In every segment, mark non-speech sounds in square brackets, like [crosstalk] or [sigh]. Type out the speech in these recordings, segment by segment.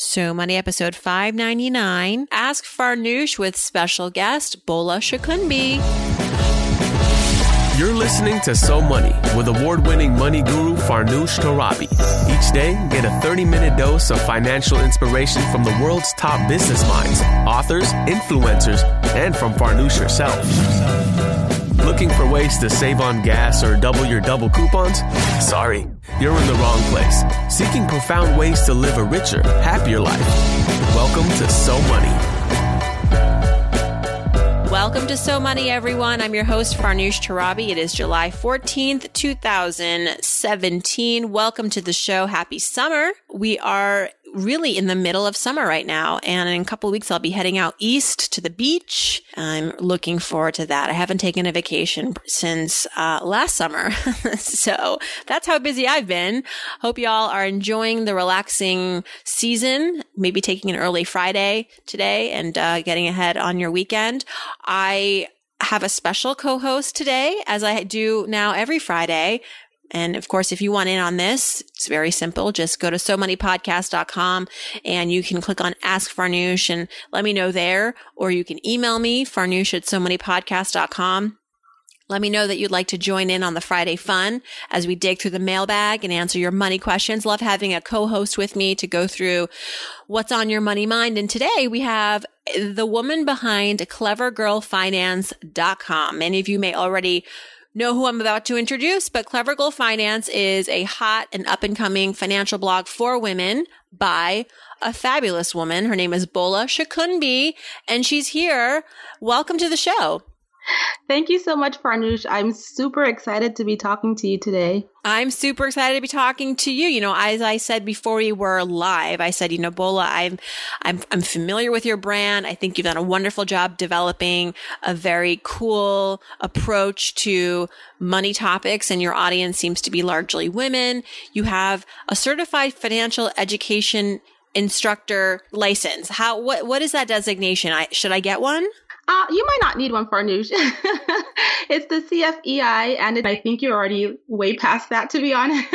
So Money episode 599. Ask Farnoosh with special guest Bola Sokunbi. You're listening to So Money with award winning money guru Farnoosh Torabi. Each day, get a 30 minute dose of financial inspiration from the world's top business minds, authors, influencers, and from Farnoosh herself. Looking for ways to save on gas or double your double coupons? Sorry, you're in the wrong place. Seeking profound ways to live a richer, happier life. Welcome to So Money. Welcome to So Money, everyone. I'm your host, Farnoosh Torabi. It is July 14th, 2017. Welcome to the show. Happy summer. We are really in the middle of summer right now. And in a couple weeks, I'll be heading out east to the beach. I'm looking forward to that. I haven't taken a vacation since uh, last summer. [laughs] so that's how busy I've been. Hope y'all are enjoying the relaxing season, maybe taking an early Friday today and uh, getting ahead on your weekend. I have a special co-host today, as I do now every Friday. And of course, if you want in on this, it's very simple. Just go to so somoneypodcast.com and you can click on ask Farnoosh and let me know there, or you can email me farnoosh at so somoneypodcast.com. Let me know that you'd like to join in on the Friday fun as we dig through the mailbag and answer your money questions. Love having a co-host with me to go through what's on your money mind. And today we have the woman behind clevergirlfinance.com. Many of you may already know who I'm about to introduce, but Clever Girl Finance is a hot and up and coming financial blog for women by a fabulous woman. Her name is Bola Sokunbi, and she's here. Welcome to the show. Thank you so much, Farnoosh. I'm super excited to be talking to you today. I'm super excited to be talking to you. You know, as I said before we were live, I said, you know, Bola, I'm, I'm, I'm familiar with your brand. I think you've done a wonderful job developing a very cool approach to money topics and your audience seems to be largely women. You have a certified financial education instructor license. How, what, what is that designation? I, should I get one? Uh, you might not need one for a news. [laughs] it's the CFEI, and it, I think you're already way past that, to be [laughs] honest.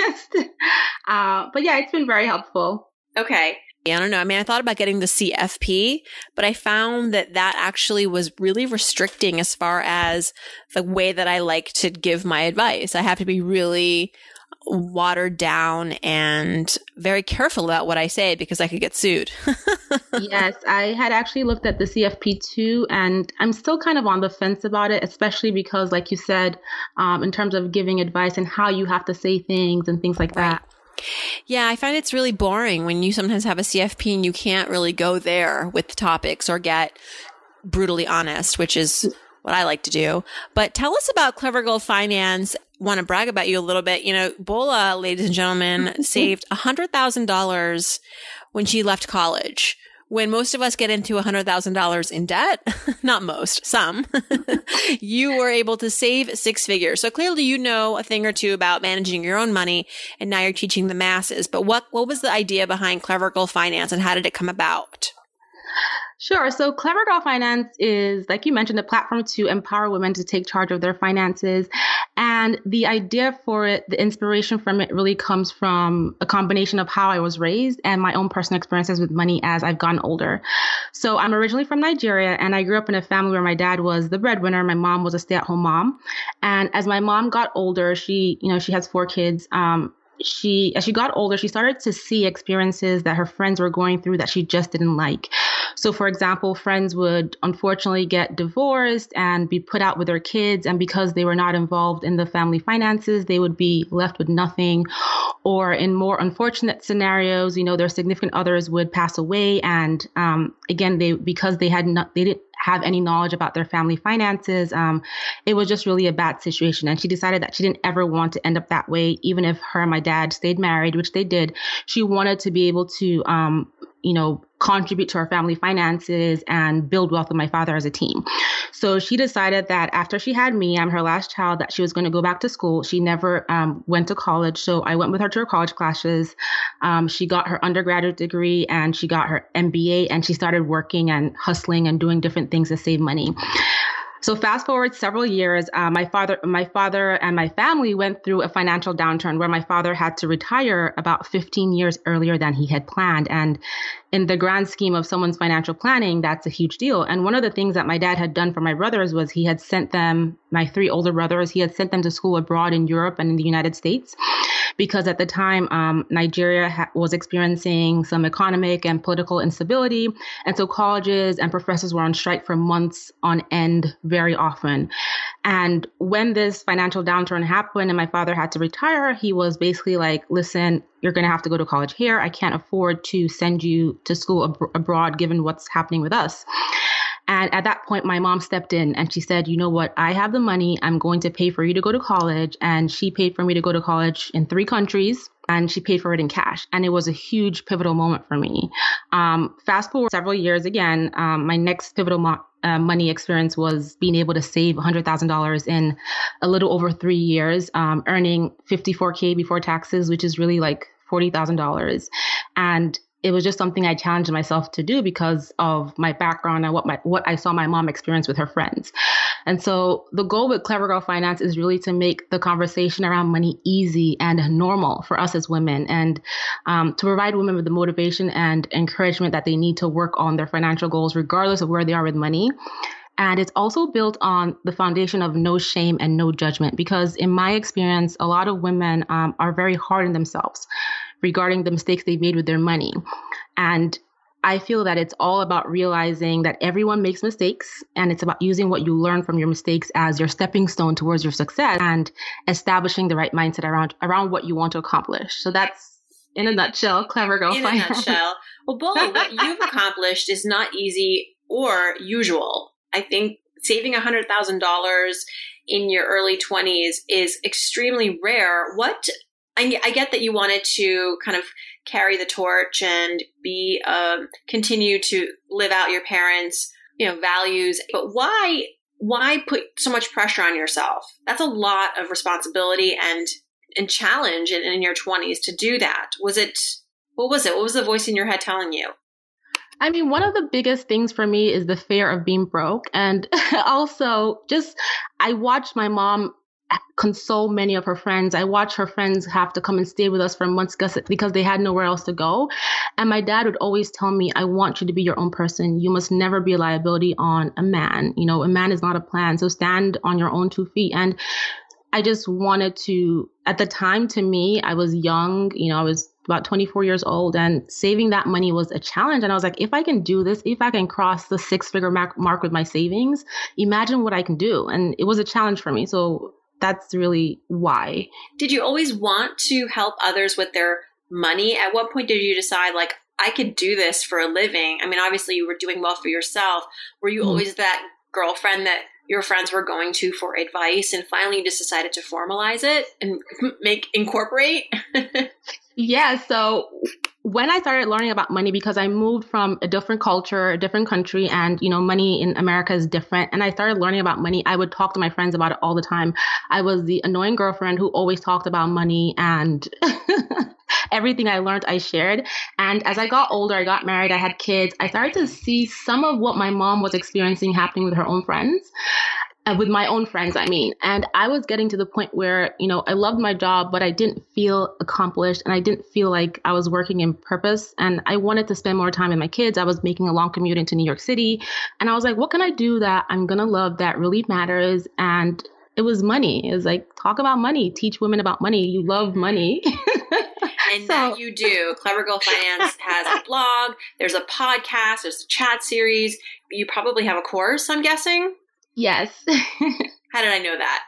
uh, but yeah, it's been very helpful. Okay. Yeah, I don't know. I mean, I thought about getting the CFP, but I found that that actually was really restricting as far as the way that I like to give my advice. I have to be really watered down and very careful about what I say because I could get sued. [laughs] yes, I had actually looked at the CFP too, and I'm still kind of on the fence about it, especially because, like you said, um, in terms of giving advice and how you have to say things and things like right. that. Yeah, I find it's really boring when you sometimes have a CFP and you can't really go there with the topics or get brutally honest, which is what I like to do. But tell us about Clever Girl Finance. Want to brag about you a little bit. You know, Bola, ladies and gentlemen, [laughs] saved $100,000 when she left college. When most of us get into $100,000 in debt, [laughs] not most, some, [laughs] you were able to save six figures. So clearly you know a thing or two about managing your own money and now you're teaching the masses. But what, what was the idea behind Clever Girl Finance and how did it come about? Sure. So Clever Girl Finance is, like you mentioned, a platform to empower women to take charge of their finances. And the idea for it, the inspiration from it really comes from a combination of how I was raised and my own personal experiences with money as I've gotten older. So I'm originally from Nigeria and I grew up in a family where my dad was the breadwinner. My mom was a stay at home mom. And as my mom got older, she, you know, she has four kids. Um, she as she got older she started to see experiences that her friends were going through that she just didn't like. So for example friends would unfortunately get divorced and be put out with their kids and because they were not involved in the family finances they would be left with nothing. Or in more unfortunate scenarios you know their significant others would pass away and um, again they because they had not they didn't have any knowledge about their family finances. Um, it was just really a bad situation. And she decided that she didn't ever want to end up that way, even if her and my dad stayed married, which they did. She wanted to be able to, um, you know, contribute to our family finances and build wealth with my father as a team. So she decided that after she had me, I'm her last child, that she was going to go back to school. She never um, went to college. So I went with her to her college classes. Um, she got her undergraduate degree and she got her MBA and she started working and hustling and doing different things to save money. So fast forward several years, uh, my father, my father and my family went through a financial downturn where my father had to retire about 15 years earlier than he had planned. And in the grand scheme of someone's financial planning, that's a huge deal. And one of the things that my dad had done for my brothers was he had sent them, my three older brothers, he had sent them to school abroad in Europe and in the United States because at the time um, Nigeria ha- was experiencing some economic and political instability, and so colleges and professors were on strike for months on end very often. And when this financial downturn happened and my father had to retire, he was basically like, "Listen, you're going to have to go to college here. I can't afford to send you to school ab- abroad given what's happening with us." And at that point, my mom stepped in and she said, You know what? I have the money. I'm going to pay for you to go to college. And she paid for me to go to college in three countries and she paid for it in cash. And it was a huge pivotal moment for me. Um, fast forward several years again, um, my next pivotal mo- uh, money experience was being able to save $100,000 in a little over three years, um, earning 54K before taxes, which is really like $40,000. And it was just something I challenged myself to do because of my background and what my what I saw my mom experience with her friends. And so the goal with Clever Girl Finance is really to make the conversation around money easy and normal for us as women, and um, to provide women with the motivation and encouragement that they need to work on their financial goals, regardless of where they are with money. And it's also built on the foundation of no shame and no judgment, because in my experience, a lot of women um, are very hard on themselves regarding the mistakes they've made with their money. And I feel that it's all about realizing that everyone makes mistakes and it's about using what you learn from your mistakes as your stepping stone towards your success and establishing the right mindset around around what you want to accomplish. So that's in a nutshell, clever girl. In a nutshell. Well, Bola, what [laughs] you've accomplished is not easy or usual. I think saving $100,000 in your early 20s is extremely rare. What I, I get that you wanted to kind of carry the torch and be um, continue to live out your parents' you know values, but why why put so much pressure on yourself? That's a lot of responsibility and and challenge in, in your twenties to do that. Was it what was it? What was the voice in your head telling you? I mean, one of the biggest things for me is the fear of being broke. And [laughs] also, just I watched my mom console many of her friends. I watched her friends have to come and stay with us for months because they had nowhere else to go. And my dad would always tell me, I want you to be your own person. You must never be a liability on a man. You know, a man is not a plan. So stand on your own two feet. And I just wanted to, at the time to me, I was young, you know, I was about 24 years old and saving that money was a challenge. And I was like, if I can do this, if I can cross the six figure mark, mark with my savings, imagine what I can do. And it was a challenge for me. So that's really why. Did you always want to help others with their money? At what point did you decide, like, I could do this for a living? I mean, obviously, you were doing well for yourself. Were you mm always that girlfriend that your friends were going to for advice and finally you just decided to formalize it and [laughs] make incorporate [laughs] yeah so when I started learning about money, because I moved from a different culture, a different country, and you know, money in America is different. And I started learning about money. I would talk to my friends about it all the time. I was the annoying girlfriend who always talked about money and [laughs] everything I learned, I shared. And as I got older, I got married, I had kids, I started to see some of what my mom was experiencing happening with her own friends Uh, with my own friends, I mean. And I was getting to the point where, you know, I loved my job, but I didn't feel accomplished and I didn't feel like I was working in purpose. And I wanted to spend more time with my kids. I was making a long commute into New York City. And I was like, what can I do that I'm going to love that really matters? And it was money. It was like, talk about money, teach women about money. You love mm-hmm. money. [laughs] and so. that you do. Clever Girl Finance [laughs] has a blog, there's a podcast, there's a chat series. You probably have a course, I'm guessing. Yes. [laughs] How did I know that?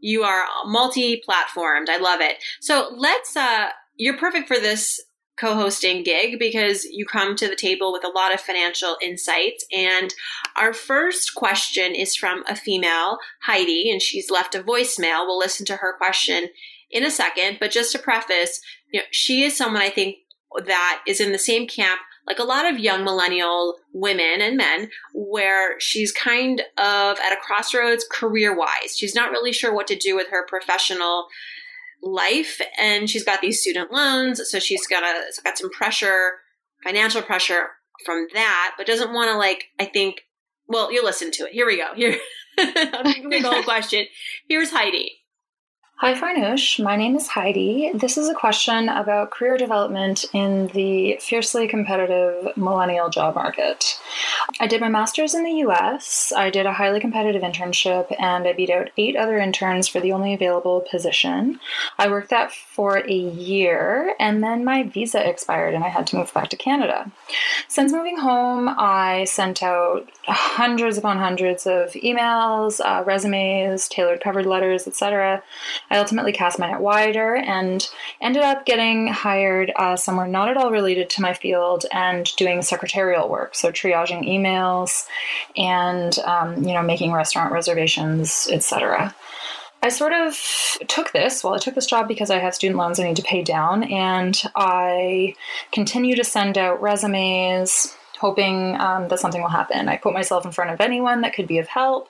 You are multi-platformed. I love it. So let's uh you're perfect for this co-hosting gig because you come to the table with a lot of financial insights and our first question is from a female heidi and she's left a voicemail we'll listen to her question in a second but just to preface you know she is someone i think that is in the same camp like a lot of young millennial women and men, where she's kind of at a crossroads career wise. She's not really sure what to do with her professional life, and she's got these student loans, so she's got a got some pressure, financial pressure from that, but doesn't want to like. I think. Well, you listen to it. Here we go. Here. [laughs] You the whole [laughs] question. Here's Heidi. Hi, Farnoosh. My name is Heidi. This is a question about career development in the fiercely competitive millennial job market. I did my master's in the US, I did a highly competitive internship, and I beat out eight other interns for the only available position. I worked that for a year, and then my visa expired and I had to move back to Canada. Since moving home, I sent out hundreds upon hundreds of emails, uh, resumes, tailored covered letters, etc I ultimately cast my net wider and ended up getting hired uh, somewhere not at all related to my field and doing secretarial work, so triaging emails and um, you know making restaurant reservations, etc. I sort of took this, well, I took this job because I have student loans I need to pay down, and I continue to send out resumes, hoping um, that something will happen. I put myself in front of anyone that could be of help,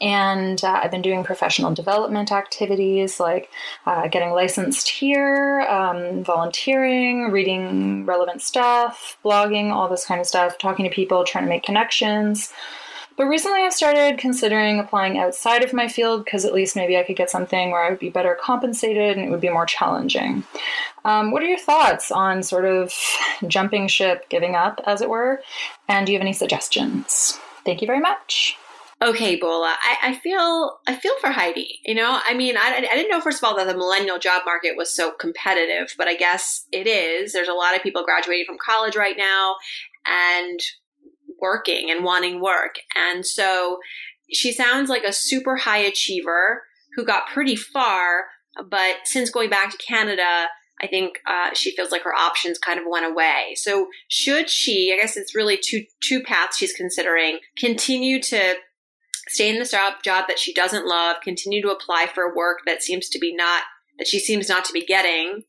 and uh, I've been doing professional development activities like uh, getting licensed here, um, volunteering, reading relevant stuff, blogging, all this kind of stuff, talking to people, trying to make connections. But recently I've started considering applying outside of my field because at least maybe I could get something where I would be better compensated and it would be more challenging. Um, what are your thoughts on sort of jumping ship, giving up, as it were? And do you have any suggestions? Thank you very much. Okay, Bola. I, I, feel I feel for Heidi. You know, I mean, I, I didn't know first of all that the millennial job market was so competitive, but I guess it is. There's a lot of people graduating from college right now, and working and wanting work. And so she sounds like a super high achiever who got pretty far, but since going back to Canada, I think uh, she feels like her options kind of went away. So should she? I guess it's really two two paths she's considering. Continue to stay in the job job that she doesn't love. Continue to apply for work that seems to be not that she seems not to be getting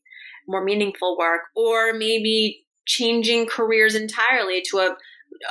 more meaningful work, or maybe changing careers entirely to a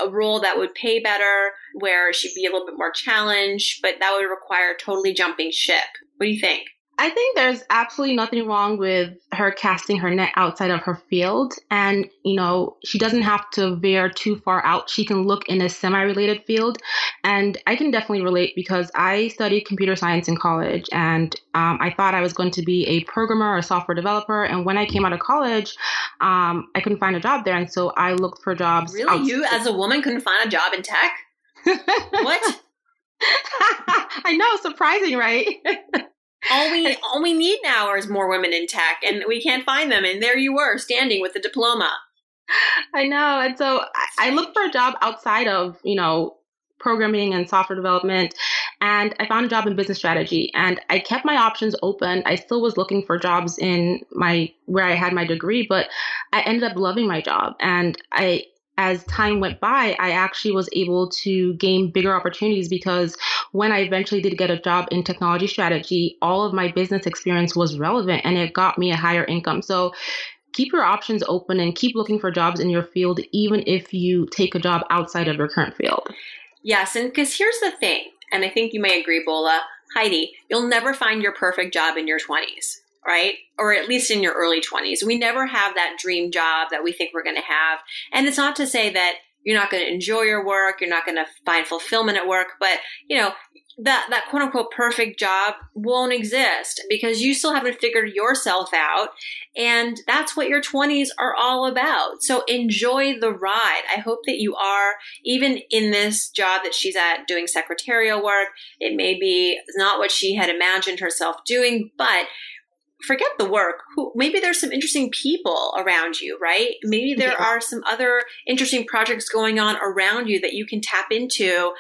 a role that would pay better, where she'd be a little bit more challenged, but that would require totally jumping ship. What do you think? I think there's absolutely nothing wrong with her casting her net outside of her field. And, you know, she doesn't have to veer too far out. She can look in a semi related field. And I can definitely relate because I studied computer science in college and um, I thought I was going to be a programmer or a software developer. And when I came out of college, um, I couldn't find a job there. And so I looked for jobs. Really? Outside. You, as a woman, couldn't find a job in tech? [laughs] what? [laughs] I know, surprising, right? [laughs] all we all we need now is more women in tech, and we can't find them. And there you were, standing with a diploma. I know, and so I, I looked for a job outside of you know programming and software development and I found a job in business strategy and I kept my options open. I still was looking for jobs in my where I had my degree, but I ended up loving my job and I as time went by, I actually was able to gain bigger opportunities because when I eventually did get a job in technology strategy, all of my business experience was relevant and it got me a higher income. So keep your options open and keep looking for jobs in your field, even if you take a job outside of your current field. Yes, and because here's the thing, and I think you may agree, Bola, Heidi, you'll never find your perfect job in your 20s right? Or at least in your early 20s. We never have that dream job that we think we're going to have. And it's not to say that you're not going to enjoy your work, you're not going to find fulfillment at work, but you know, that that quote unquote perfect job won't exist because you still haven't figured yourself out and that's what your 20s are all about so enjoy the ride i hope that you are even in this job that she's at doing secretarial work it may be not what she had imagined herself doing but forget the work who maybe there's some interesting people around you right maybe there yeah. are some other interesting projects going on around you that you can tap into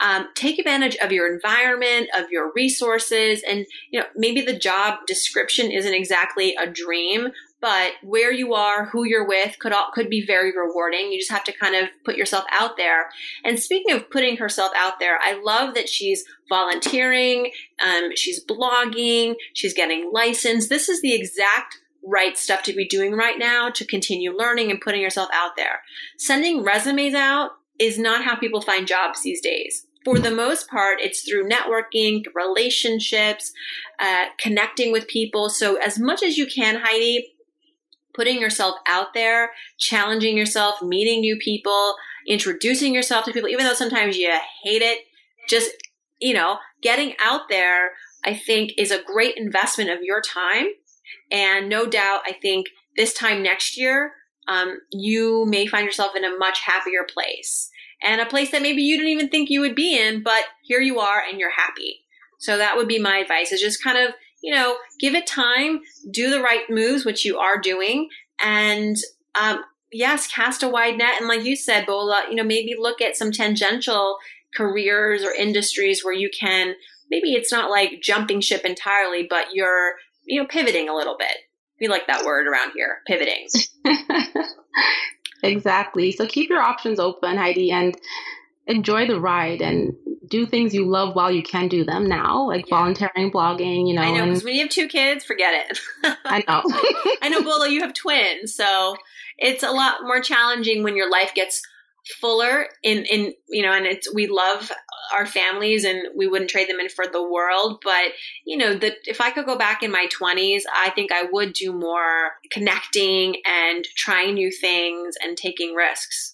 um, take advantage of your environment of your resources and you know maybe the job description isn't exactly a dream but where you are, who you're with could all, could be very rewarding. You just have to kind of put yourself out there. And speaking of putting herself out there, I love that she's volunteering, um, she's blogging, she's getting licensed. This is the exact right stuff to be doing right now to continue learning and putting yourself out there. Sending resumes out is not how people find jobs these days for the most part, it's through networking, relationships, uh, connecting with people. So, as much as you can, Heidi, putting yourself out there, challenging yourself, meeting new people, introducing yourself to people, even though sometimes you hate it, just you know, getting out there, I think is a great investment of your time. And no doubt, I think this time next year, um, you may find yourself in a much happier place and a place that maybe you didn't even think you would be in, but here you are and you're happy. So that would be my advice is just kind of, you know, give it time, do the right moves, which you are doing. And, um, yes, cast a wide net. And like you said, Bola, you know, maybe look at some tangential careers or industries where you can, maybe it's not like jumping ship entirely, but you're, you know, pivoting a little bit. We like that word around here, pivoting. [laughs] exactly. So keep your options open, Heidi, and enjoy the ride and do things you love while you can do them now, like yeah. volunteering, blogging, you know. I know, because when you have two kids, forget it. [laughs] I know. [laughs] I know, [laughs] Bola, you have twins. So it's a lot more challenging when your life gets fuller in in you know and it's we love our families and we wouldn't trade them in for the world but you know that if i could go back in my 20s i think i would do more connecting and trying new things and taking risks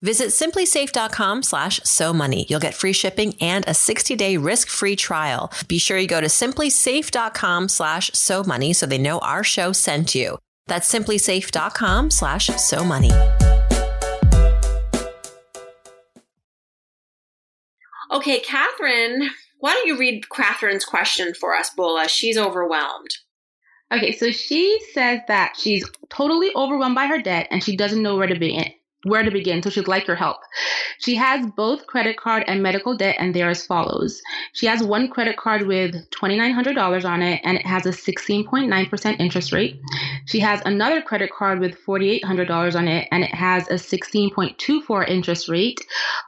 Visit simplisafe.com slash so money. You'll get free shipping and a 60 day risk free trial. Be sure you go to simplisafe.com slash so money so they know our show sent you. That's simplisafe.com slash so money. Okay, Catherine, why don't you read Catherine's question for us, Bola? She's overwhelmed. Okay, so she says that she's totally overwhelmed by her debt and she doesn't know where to begin where to begin, so she'd like your help. She has both credit card and medical debt, and they're as follows. She has one credit card with $2,900 on it, and it has a 16.9% interest rate. She has another credit card with $4,800 on it, and it has a 16.24 interest rate.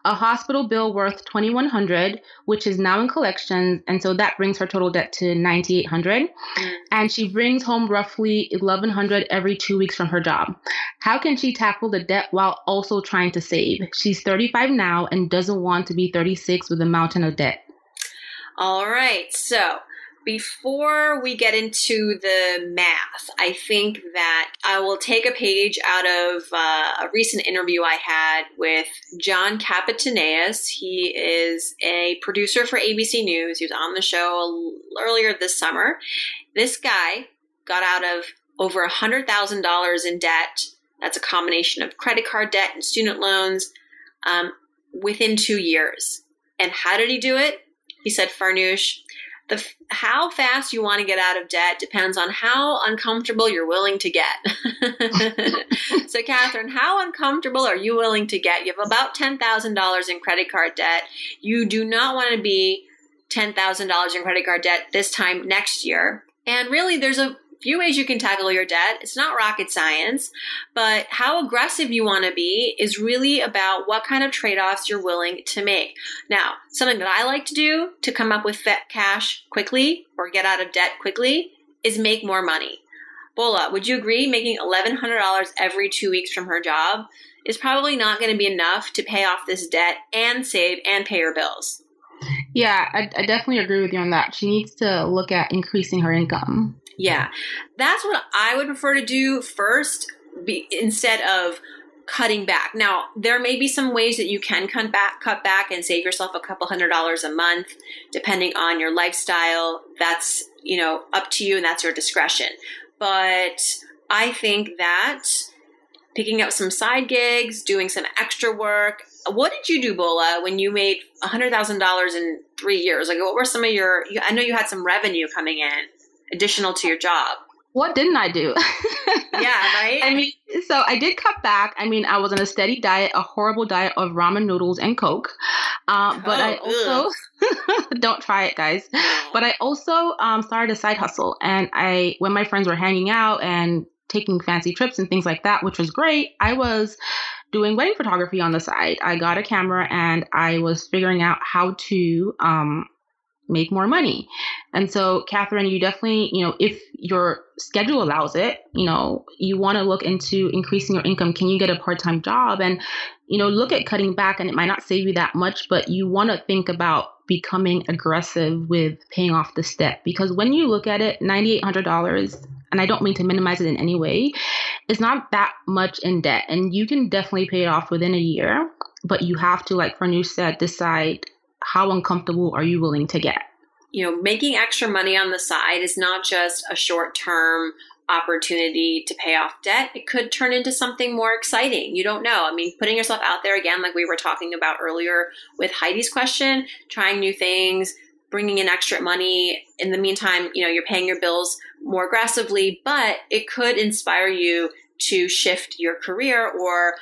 A hospital bill worth $2,100, which is now in collections, and so that brings her total debt to $9,800. Mm. And she brings home roughly $1,100 every two weeks from her job. How can she tackle the debt while also trying to save. She's 35 now and doesn't want to be 36 with a mountain of debt. All right. So, before we get into the math, I think that I will take a page out of uh, a recent interview I had with John Kapetaneas. He is a producer for ABC News. He was on the show earlier this summer. This guy got out of over $100,000 in debt that's a combination of credit card debt and student loans um, within two years. And how did he do it? He said, Farnoosh, the how fast you want to get out of debt depends on how uncomfortable you're willing to get. [laughs] so, Catherine, how uncomfortable are you willing to get? You have about $10,000 in credit card debt. You do not want to be $10,000 in credit card debt this time next year. And really, there's a few ways you can tackle your debt. It's not rocket science, but how aggressive you want to be is really about what kind of trade offs you're willing to make. Now, something that I like to do to come up with cash quickly or get out of debt quickly is make more money. Bola, would you agree making $1,100 every two weeks from her job is probably not going to be enough to pay off this debt and save and pay her bills? Yeah, I, I, definitely agree with you on that. She needs to look at increasing her income. Yeah, that's what I would prefer to do first be, instead of cutting back. Now, there may be some ways that you can cut back, cut back and save yourself a couple hundred dollars a month, depending on your lifestyle. That's you know up to you, and that's your discretion. But I think that picking up some side gigs, doing some extra work. What did you do, Bola, when you made hundred thousand dollars in three years? Like, what were some of your? I know you had some revenue coming in additional to your job? what didn't I do? [laughs] yeah, right? I mean, so I did cut back. I mean, I was on a steady diet, a horrible diet of ramen noodles and Coke. Uh, but oh, I also, [laughs] don't try it, guys. But I also um, started a side hustle. And I, when my friends were hanging out and taking fancy trips and things like that, which was great, I was doing wedding photography on the side. I got a camera and I was figuring out how to um, make more money. And so, Catherine, you definitely, you know, if your schedule allows it, you know, you want to look into increasing your income. Can you get a part time job? And, you know, look at cutting back, and it might not save you that much, but you want to think about becoming aggressive with paying off this debt because when you look at it, $9,800 and I don't mean to minimize it in any way, it's not that much in debt. And you can definitely pay it off within a year, but you have to, like Farnoosh said, decide how uncomfortable are you willing to get? You know, making extra money on the side is not just a short term opportunity to pay off debt. It could turn into something more exciting. You don't know. I mean, putting yourself out there again, like we were talking about earlier with Heidi's question, trying new things, bringing in extra money. In the meantime, you know, you're paying your bills more aggressively, but it could inspire you to shift your career or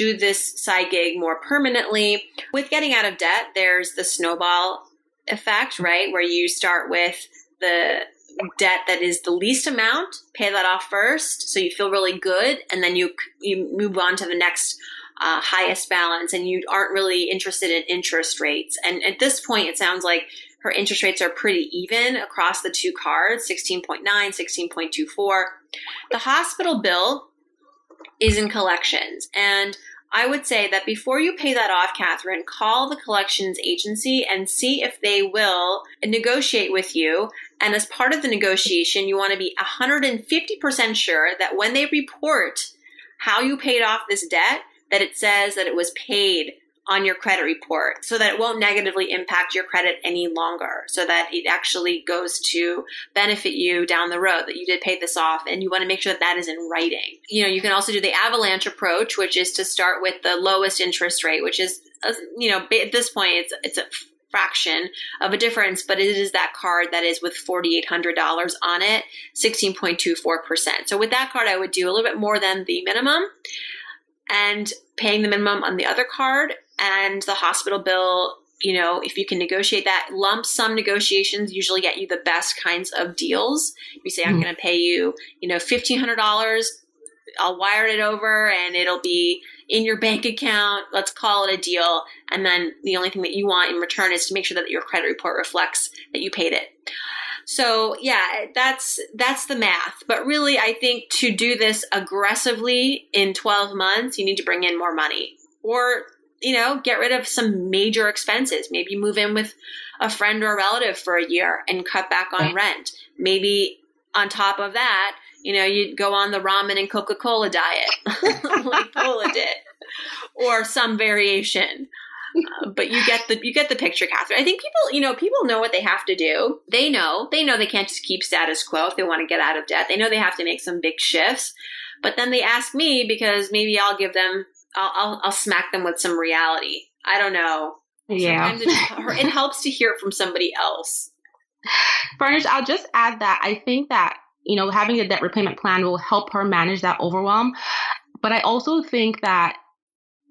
do this side gig more permanently. With getting out of debt, there's the snowball effect, right? Where you start with the debt that is the least amount, pay that off first, so you feel really good, and then you you move on to the next uh, highest balance, and you aren't really interested in interest rates. And at this point, it sounds like her interest rates are pretty even across the two cards 16.9, 16.24. The hospital bill is in collections. And I would say that before you pay that off, Catherine, call the collections agency and see if they will negotiate with you. And as part of the negotiation, you want to be 150% sure that when they report how you paid off this debt, that it says that it was paid on your credit report so that it won't negatively impact your credit any longer so that it actually goes to benefit you down the road that you did pay this off and you want to make sure that that is in writing you know you can also do the avalanche approach which is to start with the lowest interest rate which is uh, you know at this point it's it's a fraction of a difference, but it is that card that is with $4,800 on it, 16.24%. So with that card, I would do a little bit more than the minimum and paying the minimum on the other card and the hospital bill you know if you can negotiate that lump sum negotiations usually get you the best kinds of deals you say i'm mm going to pay you you know $1500 i'll wire it over and it'll be in your bank account let's call it a deal and then the only thing that you want in return is to make sure that your credit report reflects that you paid it so yeah, that's that's the math. But really I think to do this aggressively in 12 months, you need to bring in more money. Or you know, get rid of some major expenses. Maybe move in with a friend or a relative for a year and cut back on rent. Maybe on top of that, you know, you'd go on the ramen and Coca Cola diet, [laughs] like Bola did, or some variation. Uh, but you get the you get the picture, Catherine. I think people, you know, people know what they have to do. They know they know they can't just keep status quo if they want to get out of debt. They know they have to make some big shifts. But then they ask me because maybe I'll give them I'll, I'll, I'll smack them with some reality. I don't know. Yeah. It, it helps to hear it from somebody else. Farnoosh, I'll just add that I think that, you know, having a debt repayment plan will help her manage that overwhelm. But I also think that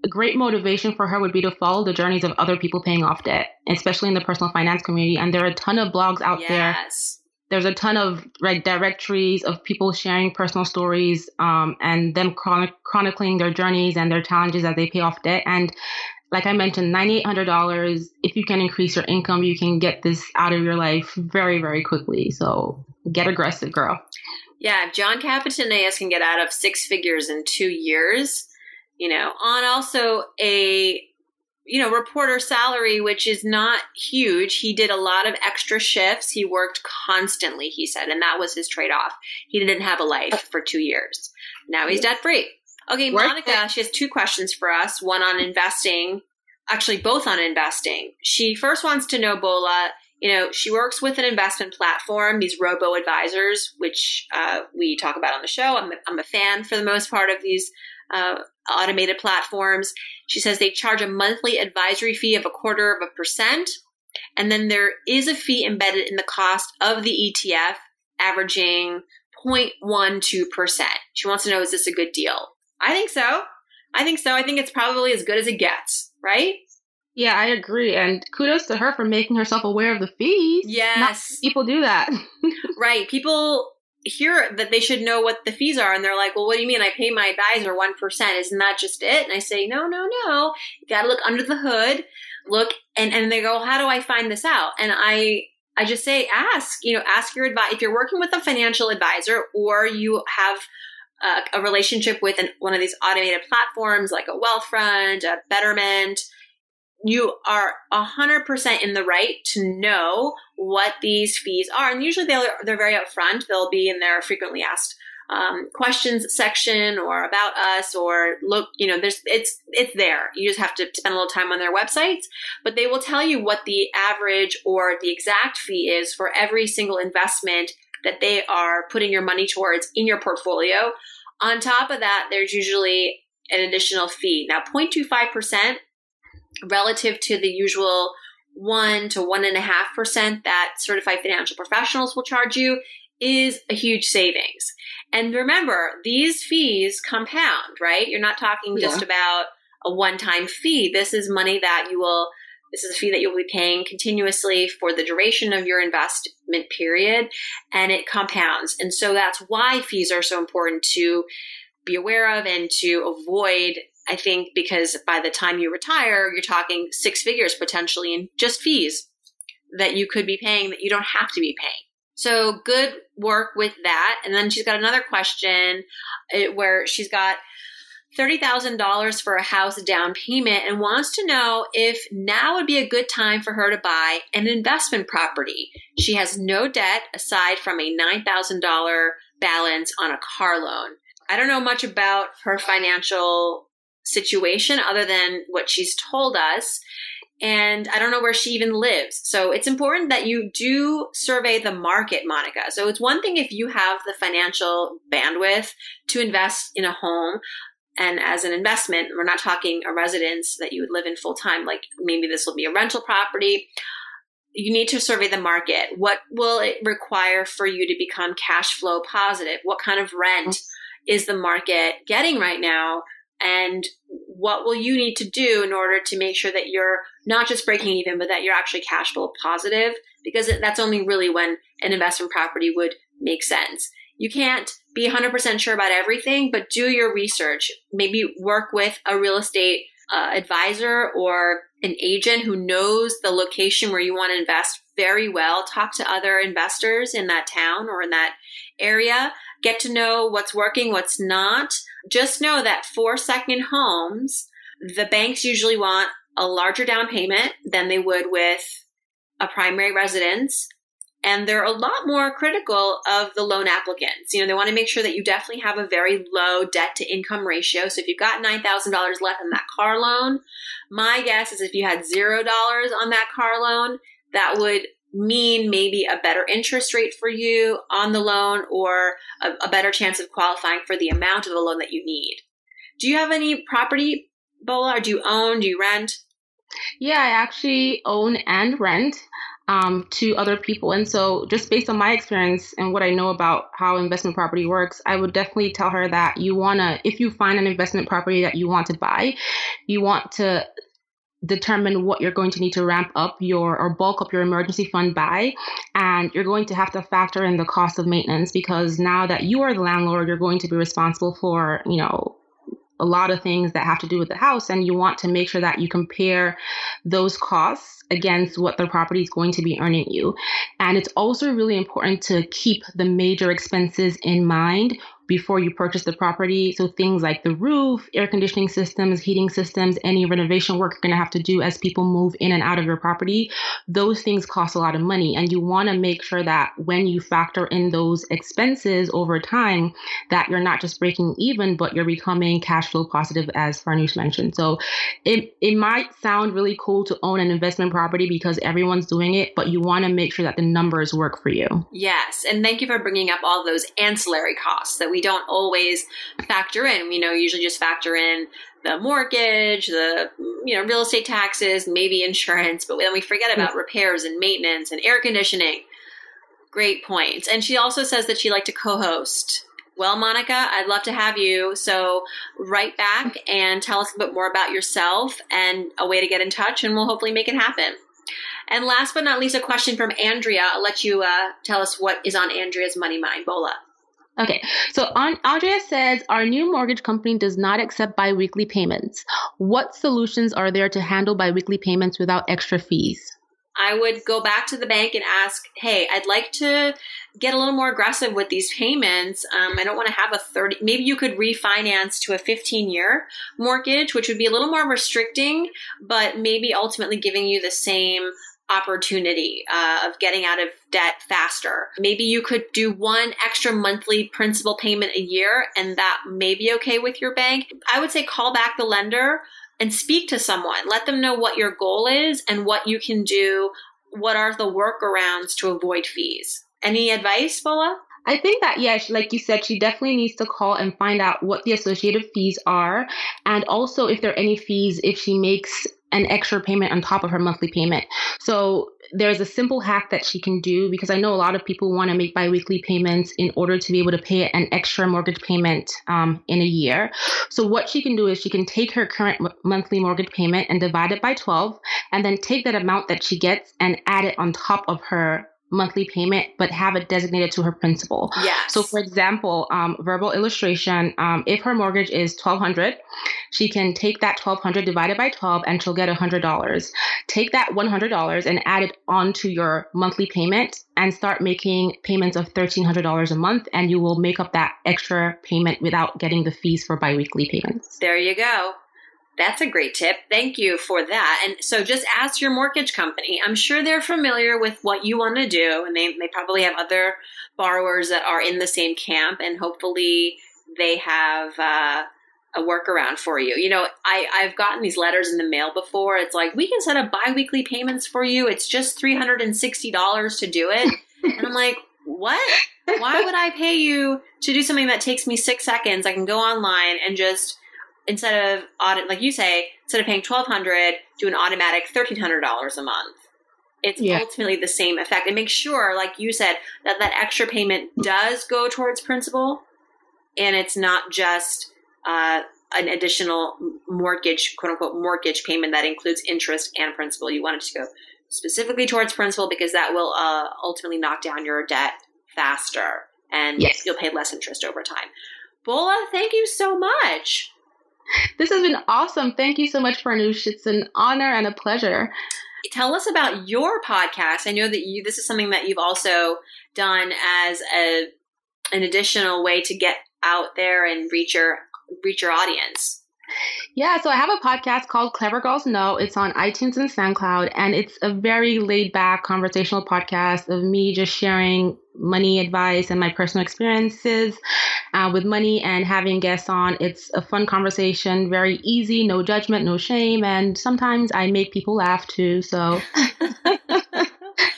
a great motivation for her would be to follow the journeys of other people paying off debt, especially in the personal finance community. And there are a ton of blogs out there. yes. There there's a ton of like directories of people sharing personal stories um, and them chronic- chronicling their journeys and their challenges as they pay off debt. And like I mentioned, $9,800, if you can increase your income, you can get this out of your life very, very quickly. So get aggressive, girl. Yeah, John Kapetaneas can get out of six figures in two years, you know, on also a you know, reporter salary, which is not huge. He did a lot of extra shifts. He worked constantly, he said, and that was his trade off. He didn't have a life for two years. Now he's debt free. Okay, Monica, she has two questions for us one on investing, actually, both on investing. She first wants to know, Bola, you know, she works with an investment platform, these robo advisors, which uh, we talk about on the show. I'm, I'm a fan for the most part of these uh, automated platforms. She says they charge a monthly advisory fee of a quarter of a percent. And then there is a fee embedded in the cost of the ETF, averaging 0.12%. She wants to know, is this a good deal? I think so. I think so. I think it's probably as good as it gets, right? Yeah, I agree. And kudos to her for making herself aware of the fees. Yes. Not people do that. [laughs] right. People hear that they should know what the fees are and they're like, well, what do you mean? I pay my advisor 1%. Isn't that just it? And I say, no, no, no. You got to look under the hood, look, and, and they go, how do I find this out? And I, I just say, ask, you know, ask your advice. If you're working with a financial advisor or you have a, a relationship with an, one of these automated platforms like a Wealthfront, a Betterment, you are 100% in the right to know what these fees are. And usually they're, they're very upfront. They'll be in their frequently asked um, questions section or about us or look, you know, there's, it's, it's there. You just have to spend a little time on their websites, but they will tell you what the average or the exact fee is for every single investment that they are putting your money towards in your portfolio. On top of that, there's usually an additional fee. Now, 0.25% relative to the usual one to one and a half percent that certified financial professionals will charge you is a huge savings. And remember, these fees compound, right? You're not talking yeah. just about a one time fee. This is money that you will, this is a fee that you'll be paying continuously for the duration of your investment period, and it compounds. And so that's why fees are so important to be aware of and to avoid I think because by the time you retire, you're talking six figures potentially in just fees that you could be paying that you don't have to be paying. So good work with that. And then she's got another question uh, where she's got $30,000 for a house down payment and wants to know if now would be a good time for her to buy an investment property. She has no debt aside from a $9,000 balance on a car loan. I don't know much about her financial situation other than what she's told us. And I don't know where she even lives. So it's important that you do survey the market, Monica. So it's one thing if you have the financial bandwidth to invest in a home. And as an investment, we're not talking a residence that you would live in full time. Like maybe this will be a rental property you need to survey the market. What will it require for you to become cash flow positive? What kind of rent mm. is the market getting right now and what will you need to do in order to make sure that you're not just breaking even, but that you're actually cash flow positive? Because that's only really when an investment property would make sense. You can't be 100% sure about everything, but do your research. Maybe work with a real estate uh, advisor or an agent who knows the location where you want to invest very well. Talk to other investors in that town or in that area. Get to know what's working, what's not just know that for second homes, the banks usually want a larger down payment than they would with a primary residence. And they're a lot more critical of the loan applicants. You know, they want to make sure that you definitely have a very low debt to income ratio. So if you've got $9,000 left on that car loan, my guess is if you had $0 on that car loan, that would mean maybe a better interest rate for you on the loan or a, a, better chance of qualifying for the amount of the loan that you need. Do you have any property, Bola, or do you own? Do you rent? Yeah, I actually own and rent um, to other people. And so, just based on my experience and what I know about how investment property works, I would definitely tell her that you want to, if you find an investment property that you want to buy, you want to determine what you're going to need to ramp up your or bulk up your emergency fund by and you're going to have to factor in the cost of maintenance because now that you are the landlord you're going to be responsible for you know a lot of things that have to do with the house and you want to make sure that you compare those costs against what the property is going to be earning you. And it's also really important to keep the major expenses in mind before you purchase the property. So things like the roof, air conditioning systems, heating systems, any renovation work you're going to have to do as people move in and out of your property, those things cost a lot of money. And you want to make sure that when you factor in those expenses over time, that you're not just breaking even, but you're becoming cash flow positive, as Farnoosh mentioned. So it, it might sound really cool to own an investment property because everyone's doing it, but you want to make sure that the numbers work for you. Yes. And thank you for bringing up all those ancillary costs that we we don't always factor in. You know, usually just factor in the mortgage, the you know real estate taxes, maybe insurance, but then we forget about repairs and maintenance and air conditioning. Great point. And she also says that she'd like to co host. Well, Monica, I'd love to have you. So write back and tell us a bit more about yourself and a way to get in touch, and we'll hopefully make it happen. And last but not least, a question from Andrea. I'll let you uh, tell us what is on Andrea's money mind. Bola. Okay, so on, Andrea says our new mortgage company does not accept biweekly payments. What solutions are there to handle biweekly payments without extra fees? I would go back to the bank and ask, hey, I'd like to get a little more aggressive with these payments. Um, I don't want to have a 30, maybe you could refinance to a 15 year mortgage, which would be a little more restricting, but maybe ultimately giving you the same opportunity uh, of getting out of debt faster. Maybe you could do one extra monthly principal payment a year, and that may be okay with your bank. I would say call back the lender and speak to someone. Let them know what your goal is and what you can do. What are the workarounds to avoid fees? Any advice, Bola? I think that, yeah, like you said, she definitely needs to call and find out what the associated fees are. And also, if there are any fees, if she makes an extra payment on top of her monthly payment. So there's a simple hack that she can do because I know a lot of people want to make biweekly payments in order to be able to pay an extra mortgage payment um, in a year. So what she can do is she can take her current m- monthly mortgage payment and divide it by 12 and then take that amount that she gets and add it on top of her monthly payment, but have it designated to her principal. Yeah. So, for example, um, verbal illustration, um, if her mortgage is twelve hundred, she can take that twelve hundred divided by twelve, and she'll get hundred dollars. Take that one hundred dollars and add it onto your monthly payment, and start making payments of thirteen hundred dollars a month, and you will make up that extra payment without getting the fees for biweekly payments. There you go. That's a great tip. Thank you for that. And so just ask your mortgage company. I'm sure they're familiar with what you want to do, and they, they probably have other borrowers that are in the same camp, and hopefully they have uh, a workaround for you. You know, I, I've gotten these letters in the mail before. It's like, we can set up biweekly payments for you. It's just $360 to do it. and I'm like, what? Why would I pay you to do something that takes me six seconds? I can go online and just instead of audit, like you say, instead of paying twelve hundred, do an automatic thirteen hundred dollars a month. It's yeah. ultimately the same effect, and make sure, like you said, that that extra payment does go towards principal, and it's not just uh, an additional mortgage, quote unquote, mortgage payment that includes interest and principal. You want it to go specifically towards principal because that will uh, ultimately knock down your debt faster, and yes. you'll pay less interest over time. Bola, thank you so much. This has been awesome. Thank you so much, Farnoosh. It's an honor and a pleasure. Tell us about your podcast. I know that you this is something that you've also done as a an additional way to get out there and reach your reach your audience. Yeah, so I have a podcast called Clever Girls Know. It's on iTunes and SoundCloud, and it's a very laid back conversational podcast of me just sharing money advice and my personal experiences uh, with money and having guests on. It's a fun conversation, very easy, no judgment, no shame, and sometimes I make people laugh too. So [laughs]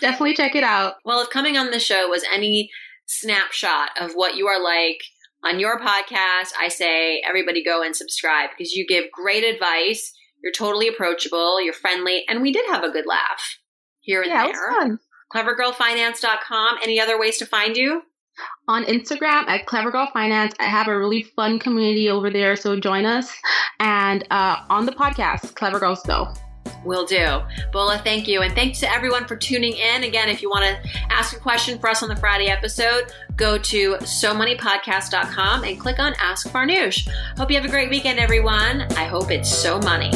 definitely check it out. Well, if coming on the show was any snapshot of what you are like on your podcast, I say everybody go and subscribe because you give great advice. You're totally approachable, you're friendly, and we did have a good laugh here and yeah, there. CleverGirlFinance.com. Any other ways to find you? On Instagram at Clever Girl Finance. I have a really fun community over there, so join us. And uh, on the podcast, Clever Girls Know. Will do. Bola, thank you. And thanks to everyone for tuning in. Again, if you want to ask a question for us on the Friday episode, go to so SoMoneyPodcast.com and click on Ask Farnoosh. Hope you have a great weekend, everyone. I hope it's so money.